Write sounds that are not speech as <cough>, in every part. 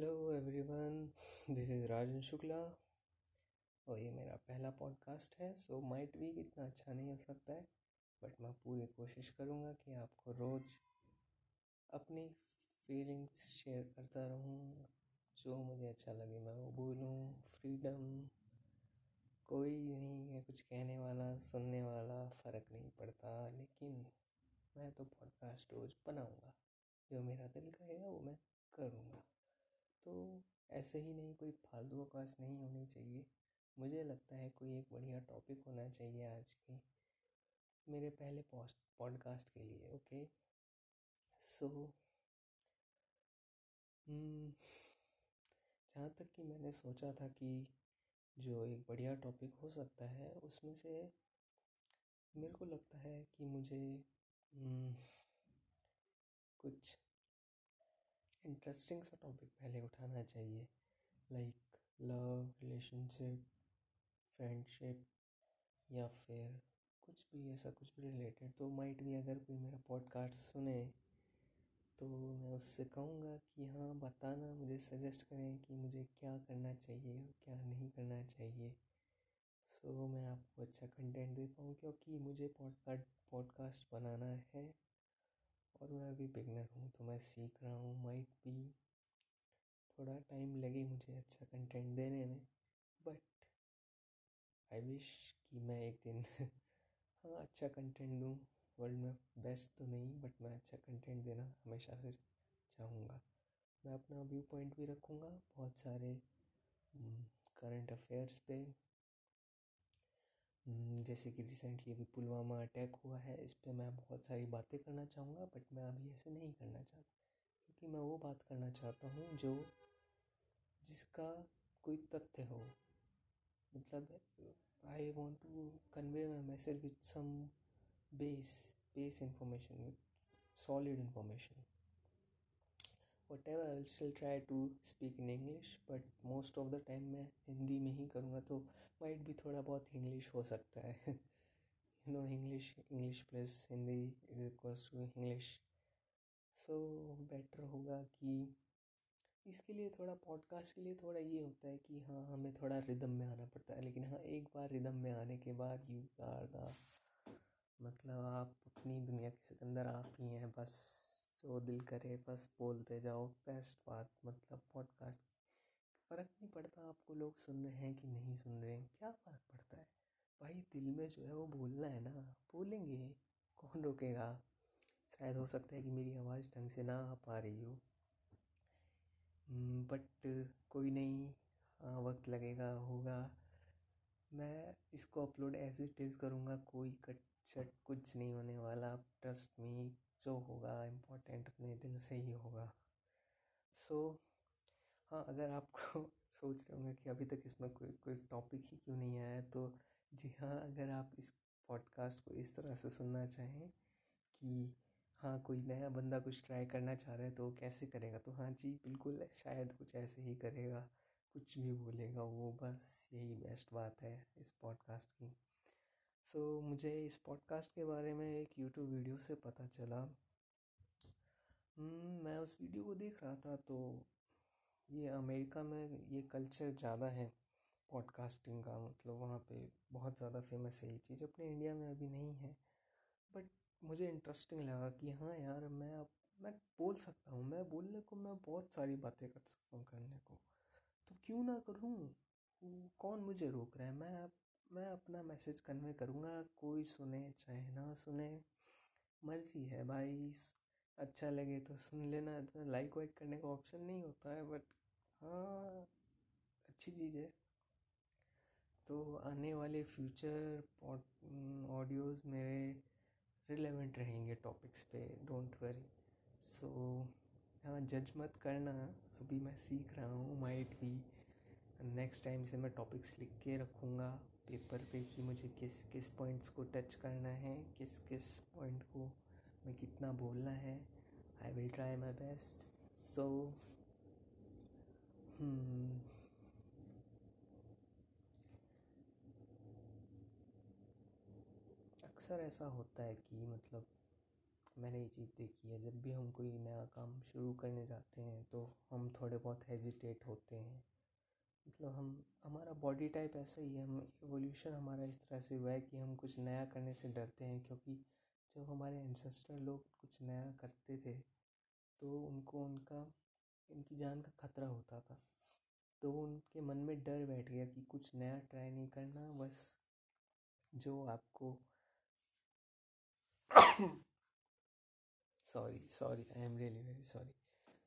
Hello everyone this is Rajan Shukla और ये मेरा पहला पॉडकास्ट है सो माइट भी इतना अच्छा नहीं हो सकता है बट मैं पूरी कोशिश करूँगा कि आपको रोज़ अपनी फीलिंग्स शेयर करता रहूँ, जो मुझे अच्छा लगे मैं वो बोलूँ फ्रीडम कोई नहीं है, कुछ कहने वाला, सुनने वाला, फ़र्क नहीं पड़ता, लेकिन मैं तो पॉडकास्ट रोज़ बनाऊँगा, जो मेरा दिल कहेगा वो मैं करूँगा। तो ऐसे ही नहीं कोई फालतू अवकाश नहीं होनी चाहिए। मुझे लगता है कोई एक बढ़िया टॉपिक होना चाहिए आज की मेरे पहले पॉस्ट पॉडकास्ट के लिए ओके सो हम्म, जहाँ तक कि मैंने सोचा था कि जो एक बढ़िया टॉपिक हो सकता है उसमें से मेरे को लगता है कि मुझे हम्म, कुछ इंटरेस्टिंग सा टॉपिक पहले उठाना चाहिए लाइक लव रिलेशनशिप फ्रेंडशिप या फिर कुछ भी ऐसा कुछ भी रिलेटेड तो माइट भी अगर कोई मेरा पॉडकास्ट सुने तो मैं उससे कहूँगा कि हाँ बताना मुझे सजेस्ट करें कि मुझे क्या करना चाहिए क्या नहीं करना चाहिए। सो so, मैं आपको अच्छा कंटेंट दे पाऊँ क्योंकि मुझे पॉडकास्ट पॉडकास्ट बनाना है। और मैं अभी बिगनर हूँ तो मैं सीख रहा हूँ माइट भी थोड़ा टाइम लगे मुझे अच्छा कंटेंट देने में बट आई विश कि मैं एक दिन <laughs> हाँ अच्छा कंटेंट दूँ। वर्ल्ड में बेस्ट तो नहीं बट मैं अच्छा कंटेंट देना हमेशा से चाहूँगा। मैं अपना व्यू पॉइंट भी रखूँगा बहुत सारे करंट अफेयर्स पे हम्म, जैसे कि रिसेंटली अभी पुलवामा अटैक हुआ है, इस पर मैं बहुत सारी बातें करना चाहूँगा बट मैं अभी ऐसे नहीं करना चाहता। क्योंकि मैं वो बात करना चाहता हूँ जो जिसका कोई तथ्य हो। मतलब I want to convey my message with some base base information with solid information whatever, I will still try to speak in English but most of the time मैं हिंदी में ही करूँगा तो माइट भी थोड़ा बहुत इंग्लिश हो सकता है। You know English English plus Hindi is equals to English so better होगा कि इसके लिए थोड़ा पॉडकास्ट के लिए थोड़ा ये होता है कि हाँ हमें थोड़ा रिदम में आना पड़ता है। लेकिन हाँ एक बार रिदम में आने के बाद यू आर द मतलब आप अपनी दुनिया के सिकंदर आप ही हैं, बस। जो दिल करे बस बोलते जाओ बेस्ट बात मतलब पॉडकास्ट फ़र्क नहीं पड़ता आपको लोग सुन रहे हैं कि नहीं सुन रहे हैं क्या फ़र्क पड़ता है? भाई दिल में जो है वो बोलना है ना बोलेंगे कौन रोकेगा? शायद हो सकता है कि मेरी आवाज़ ढंग से ना आ पा रही हो। बट हम्म, कोई नहीं हाँ वक्त लगेगा होगा। मैं इसको अपलोड एज इट इज़ करूँगा कोई कट शट कुछ नहीं होने वाला ट्रस्ट मी जो होगा इम्पोर्टेंट अपने दिल से ही होगा। सो so, हाँ अगर आपको <laughs> सोच रहे होंगे कि अभी तक इसमें कोई कोई टॉपिक ही क्यों नहीं आया तो जी हाँ अगर आप इस पॉडकास्ट को इस तरह से सुनना चाहें कि हाँ कोई नया बंदा कुछ ट्राई करना चाह रहा है तो कैसे करेगा? तो हाँ जी बिल्कुल शायद कुछ ऐसे ही करेगा कुछ भी बोलेगा वो बस यही बेस्ट बात है इस पॉडकास्ट की। सो so, मुझे इस पॉडकास्ट के बारे में एक यूट्यूब वीडियो से पता चला। hmm, मैं उस वीडियो को देख रहा था तो ये अमेरिका में ये कल्चर ज़्यादा है पॉडकास्टिंग का मतलब वहाँ पे बहुत ज़्यादा फ़ेमस है ये चीज़ अपने इंडिया में अभी नहीं है। बट मुझे इंटरेस्टिंग लगा कि हाँ यार मैं अब मैं बोल सकता हूँ मैं बोलने को मैं बहुत सारी बातें कर सकता हूँ करने को। तो क्यों ना करूँ? कौन मुझे रोक रहा है? मैं अब मैं अपना मैसेज कन्वे करूँगा, कोई सुने चाहे ना सुने, मर्ज़ी है भाई अच्छा लगे तो सुन लेना तो लाइक वाइक करने का ऑप्शन नहीं होता है बट हाँ अच्छी चीज़ है। तो आने वाले फ्यूचर ऑडियोज़ मेरे रिलेवेंट रहेंगे टॉपिक्स पे डोंट वरी सो हाँ जज मत करना, अभी मैं सीख रहा हूँ माइट भी नेक्स्ट टाइम से मैं टॉपिक्स लिख के रखूँगा। पेपर पे कि मुझे किस किस पॉइंट्स को टच करना है, किस किस पॉइंट को मैं कितना बोलना है। I will try my best so अक्सर ऐसा होता है कि मतलब मैंने ये चीज़ देखी है, जब भी हम कोई नया काम शुरू करने जाते हैं तो हम थोड़े बहुत हेजिटेट होते हैं। मतलब हम, हमारा बॉडी टाइप ऐसा ही है, हम एवोल्यूशन हमारा इस तरह से हुआ है कि हम कुछ नया करने से डरते हैं क्योंकि जब हमारे एंसेस्टर लोग कुछ नया करते थे तो उनको उनका, इनकी जान का खतरा होता था। तो उनके मन में डर बैठ गया कि कुछ नया ट्राई नहीं करना, बस जो आपको sorry sorry I am really very sorry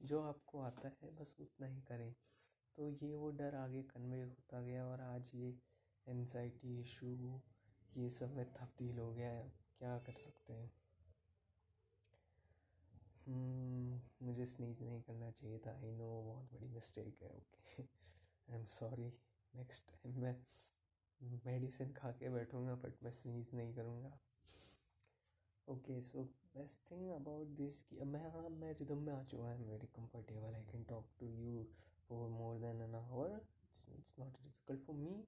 जो आपको आता है, बस उतना ही करें। तो ये वो डर आगे कन्वे होता गया और आज ये एनजाइटी इशू ये सब में तब्दील हो गया है। क्या कर सकते हैं? hmm, मुझे स्नीज नहीं करना चाहिए था। आई नो बहुत बड़ी मिस्टेक है okay I am sorry next time मैं मेडिसिन खा के बैठूँगा बट मैं स्नीज नहीं करूँगा। Okay so best thing about this कि मैं हाँ मैं रिदम में आ चुका है। Very comfortable I can talk to you for more than an hour. It's, it's not difficult for me.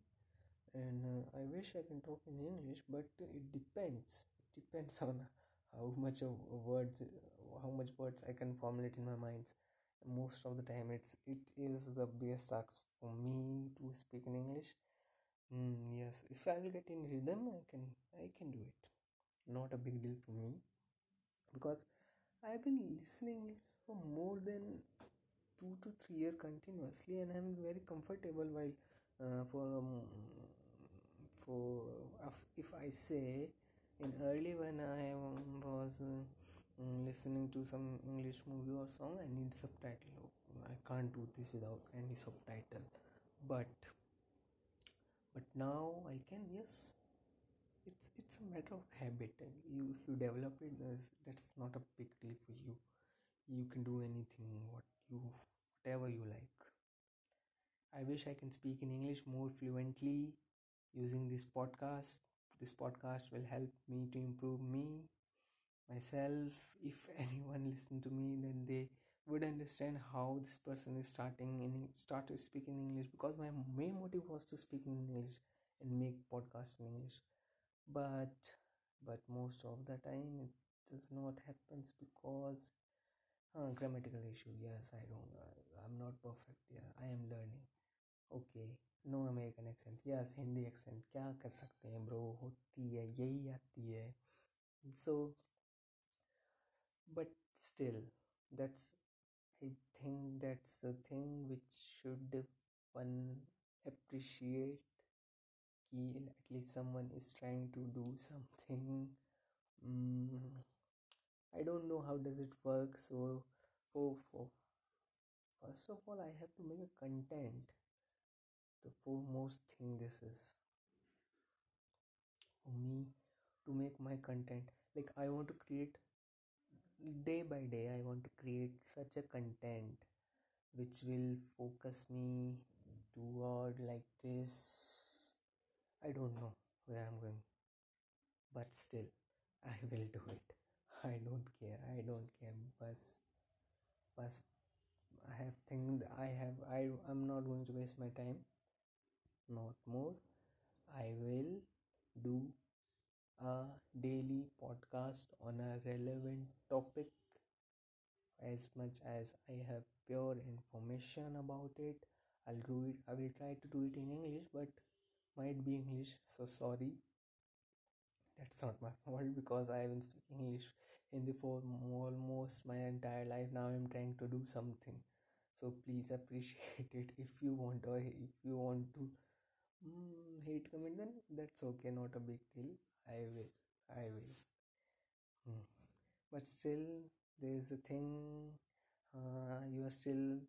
And uh, i wish i can talk in english but it depends. It depends <laughs> on how much of words how much words i can formulate in my mind most of the time it's it is the best task for me to speak in english. Mm, yes if i will get in rhythm i can i can do it. Not a big deal for me. Because i've been listening for more than two to three year continuously and i'm very comfortable while uh, for um, for if i say in early when i was uh, listening to some english movie or song i need subtitle. I can't do this without any subtitle. But but now i can yes it's it's a matter of habit. You if you develop it that's not a big deal for you. You can do anything what you whatever you like i wish i can speak in english more fluently using this podcast. This podcast will help me to improve me myself. If <laughs> anyone listen to me then they would understand how this person is starting in start to speak in english because my main motive was to speak in english and make podcast in english. But but most of the time it does not happens because uh, grammatical issue. Yes i don't uh, i'm not perfect. Yeah i am learning okay no American accent yes Hindi accent क्या कर सकते हैं bro? होती है यही आती है। So but still that's I think that's a thing which should one appreciate कि at least someone is trying to do something I don't know how does it work. So for, for first of all I have to make a content. The foremost thing this is for me to make my content. Like I want to create day by day I want to create such a content which will focus me toward like this. I don't know where I'm going but still <laughs> I will do it. I don't care. I don't care. Bus bus I have think I have I I'm not going to waste my time not more I will do a daily podcast on a relevant topic as much as I have pure information about it I'll do it I will try to do it in English but might be English so sorry that's not my <laughs> fault because I have been speaking English in the for almost my entire life. Now I'm trying to do something. So please appreciate <laughs> it. If you want or if you want to mm, hate comment, then that's okay. Not a big deal. I will. I will. Hmm. But still, there's a thing. Uh, you are still.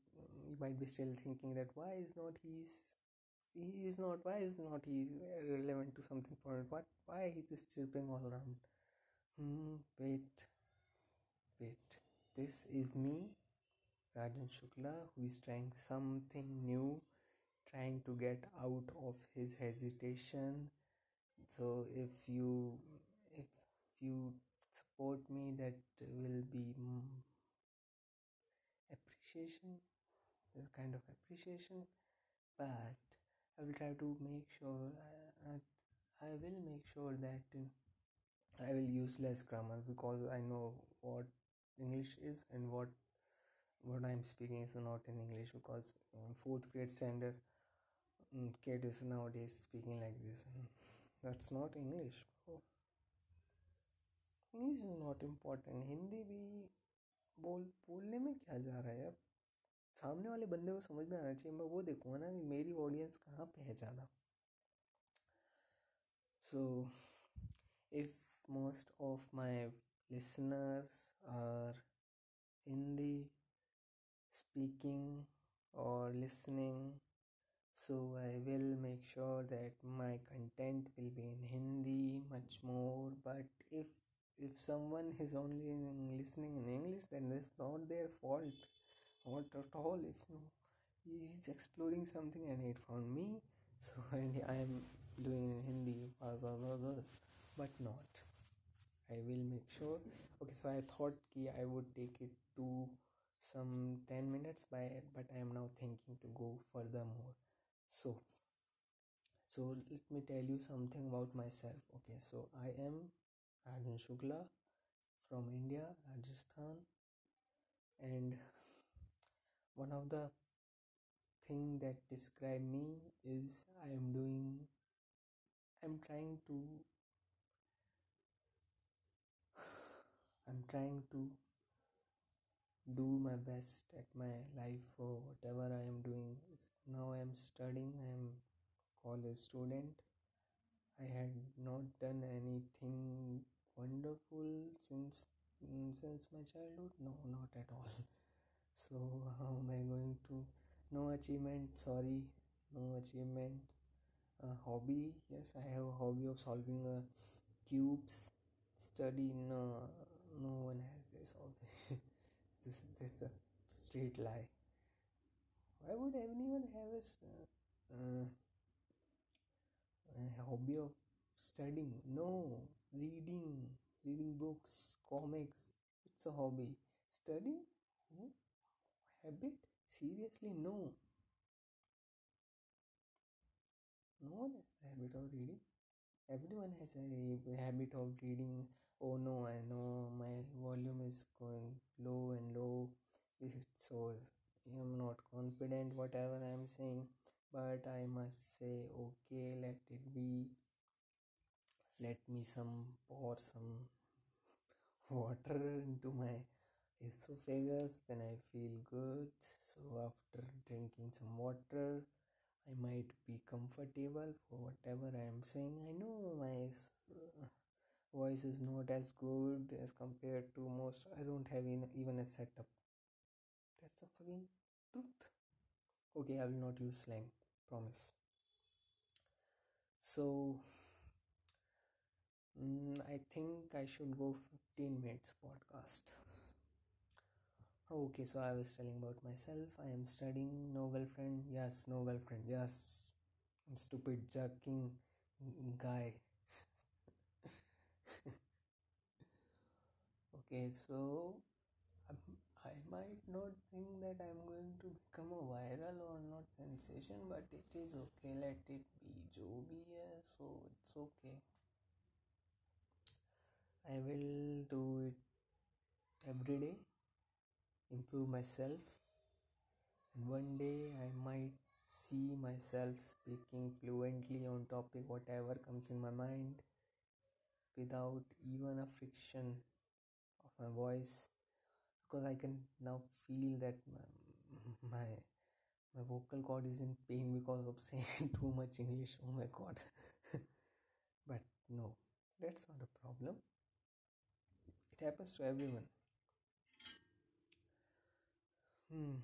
You might be still thinking that why is not he's he is not why is not he relevant to something for it what why he's just chirping all around hmm wait wait this is me rajan shukla who is trying something new trying to get out of his hesitation. So if you if you support me that will be appreciation this kind of appreciation. But I will try to make sure I, uh, I, I will make sure that uh, I will use less grammar because I know what English is and what what I'm speaking is not in English because uh, fourth grade standard Mm, kid is nowadays speaking like this. Mm, that's not english, bro. english is not important. Hindi bhi बोल, बोलने में क्या जा रहा है यार? सामने वाले बंदे को समझ में आना चाहिए। मैं वो देखूँगा ना कि मेरी ऑडियंस कहाँ पर है ज़्यादा। So if most of my listeners are Hindi speaking और listening so I will make sure that my content will be in Hindi much more but if if someone is only listening in English, then that's not their fault, not at all. If no, he's exploring something and it found me, <laughs> so and I am doing in Hindi, blah, blah, blah, blah, but not. I will make sure. Okay, so I thought ki I would take it to some 10 minutes by but I am now thinking to go furthermore. So so let me tell you something about myself. Okay, so I am Rajan Shukla from India, Rajasthan, and one of the thing that describe me is I am doing I'm trying to <sighs> I'm trying to do my best at my life for whatever I am doing. Now I am studying, I am college student. I had not done anything wonderful since since my childhood? No not at all. <laughs> So how am i going to? No achievement sorry. No achievement. A hobby? Yes i have a hobby of solving a cubes. Study? No no one has this <laughs> hobby this that's a straight lie. Why would anyone have a, uh, a hobby of studying? No reading reading books comics it's a hobby. Studying? Hmm? habit? Seriously no. No one has a habit of reading. Everyone has a habit of reading oh no eh, i know my volume is going low and low. So i'm not confident whatever i'm saying but i must say okay let it be. Let me some pour some <laughs> water into my esophagus then i feel good. So after drinking some water i might be comfortable for whatever i am saying. I know my voice is not as good as compared to most i don't have even a setup that's a fucking truth okay i will not use slang promise so Mm, I think I should go 15 minutes podcast. Okay, so I was telling about myself. I am studying, no girlfriend. Yes, no girlfriend. Yes, I'm stupid, jerking guy. Okay, so I might not think that I'm going to become a viral or not sensation, but it is okay. Let it be. Jo bhi so it's okay. I will do it every day, improve myself, and one day I might see myself speaking fluently on topic whatever comes in my mind without even a friction my voice because I can now feel that my my, my vocal cord is in pain because of saying <laughs> too much English. Oh my god. <laughs> but no, that's not a problem. It happens to everyone. Hmm.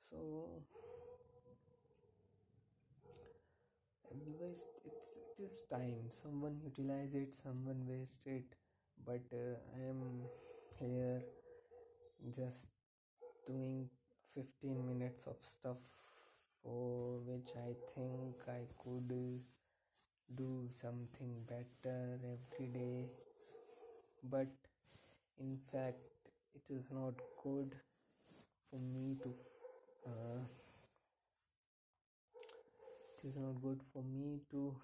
So it's it is time. Someone utilize it someone waste it but uh, i am here just doing 15 minutes of stuff for which i think i could do something better every day. But in fact it is not good for me to uh, it is not good for me to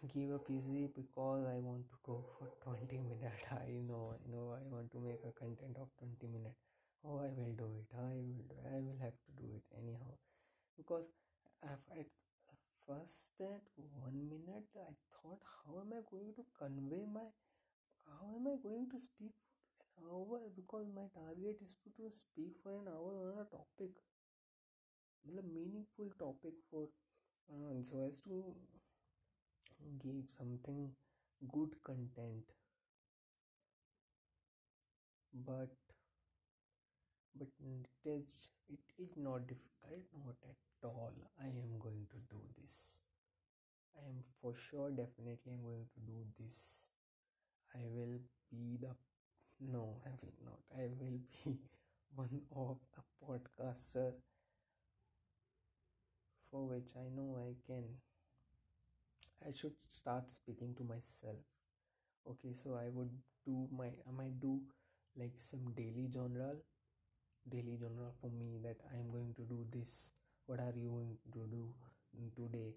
<laughs> give up easy because I want to go for 20 minutes. <laughs> I know, I know, I want to make a content of 20 minutes. Oh, I will do it. I will do. I will have to do it anyhow. Because at first that one minute, I thought, how am I going to convey my, how am I going to speak for an hour? Because my target is to, to speak for an hour on a topic, a meaningful topic for, uh, so as to give something good content. But but it is it is not difficult not at all. I am going to do this. I am for sure definitely i'm going to do this. I will be the no i will not. I will be <laughs> one of a podcaster for which i know i can I should start speaking to myself. Okay, so I would do my I might do like some daily journal daily journal for me that I am going to do this. What are you going to do today?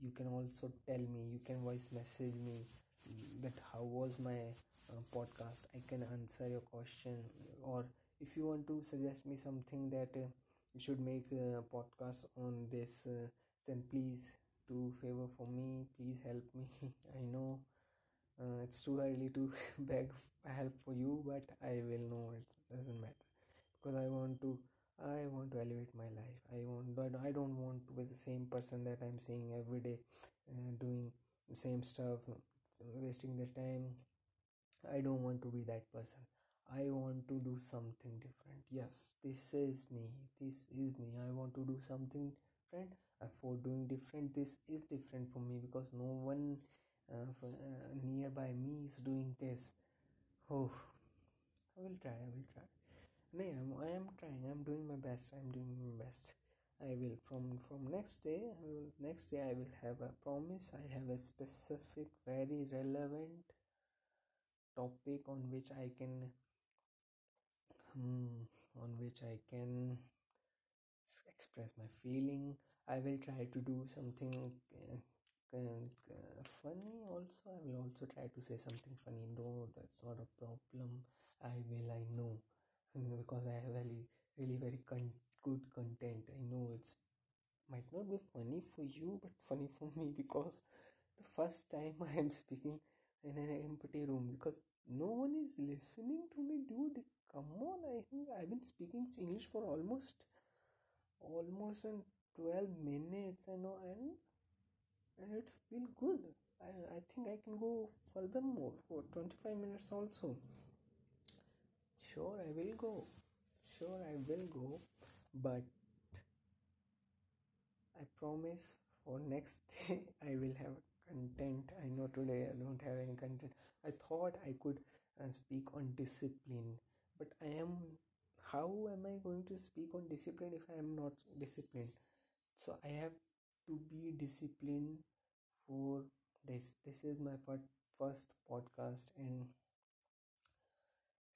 You can also tell me, you can voice message me that how was my uh, podcast. I can answer your question, or if you want to suggest me something that uh, you should make a podcast on this, uh, then please do favor for me please help me. <laughs> I know uh, it's too early to <laughs> beg help for you but i will know it doesn't matter. Because i want to i want to elevate my life. I want but i don't want to be the same person that i'm seeing every day uh, doing the same stuff wasting the time. I don't want to be that person. I want to do something different. Yes this is me. This is me. I want to do something different for doing different. This is different for me because no one uh, for, uh, nearby me is doing this. Oh i will try i will try. No I'm, i am trying. I'm doing my best. I'm doing my best. I will from from next day i will next day i will have a promise. I have a specific very relevant topic on which i can um, on which i can express my feeling i will try to do something uh, uh, funny also. I will also try to say something funny. No that's not a problem. I will i know. Because i have really really very con- good content. I know it's might not be funny for you but funny for me because the first time i am speaking in an empty room because no one is listening to me dude. Come on i i've been speaking english for almost almost in 12 minutes I know and and it's been good. I, I think I can go further more for 25 minutes also. Sure I will go. Sure I will go. But I promise for next <laughs> day I will have content. I know today I don't have any content. I thought I could uh, speak on discipline but I am how am I going to speak on discipline if I am not disciplined? So I have to be disciplined for this. This is my first podcast, and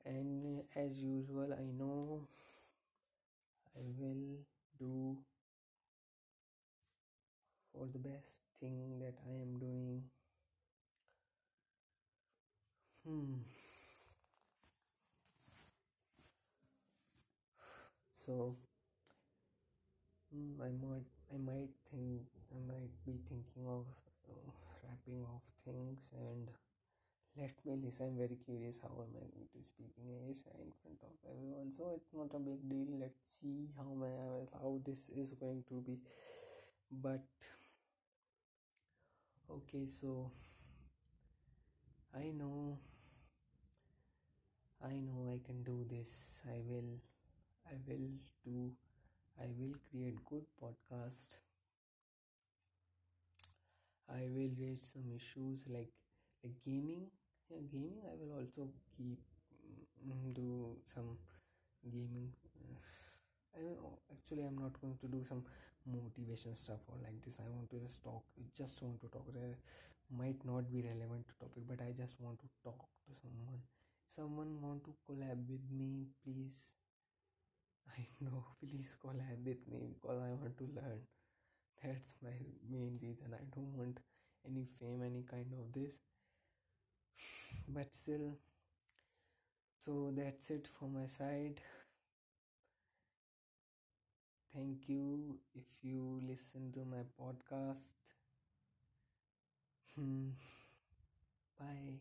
and as usual, I know I will do for the best thing that I am doing. Hmm. so I might I might think I might be thinking of uh, wrapping off things and let me listen. I'm very curious how am I going to speak English in front of everyone. So it's not a big deal. Let's see how my how this is going to be. But okay, so I know I know I can do this. I will I will do I will create good podcast. I will raise some issues like like gaming. Yeah, gaming. I will also keep mm, do some gaming. <sighs> I know. Actually, I'm not going to do some motivation stuff or like this. I want to just talk. Just want to talk. There might not be relevant to topic, but I just want to talk to someone. If someone want to collab with me, please I know, <laughs> please call me because I want to learn. That's my main reason. I don't want any fame, any kind of this. <sighs> But still, so that's it for my side. Thank you if you listen to my podcast. <laughs> Hmm, bye.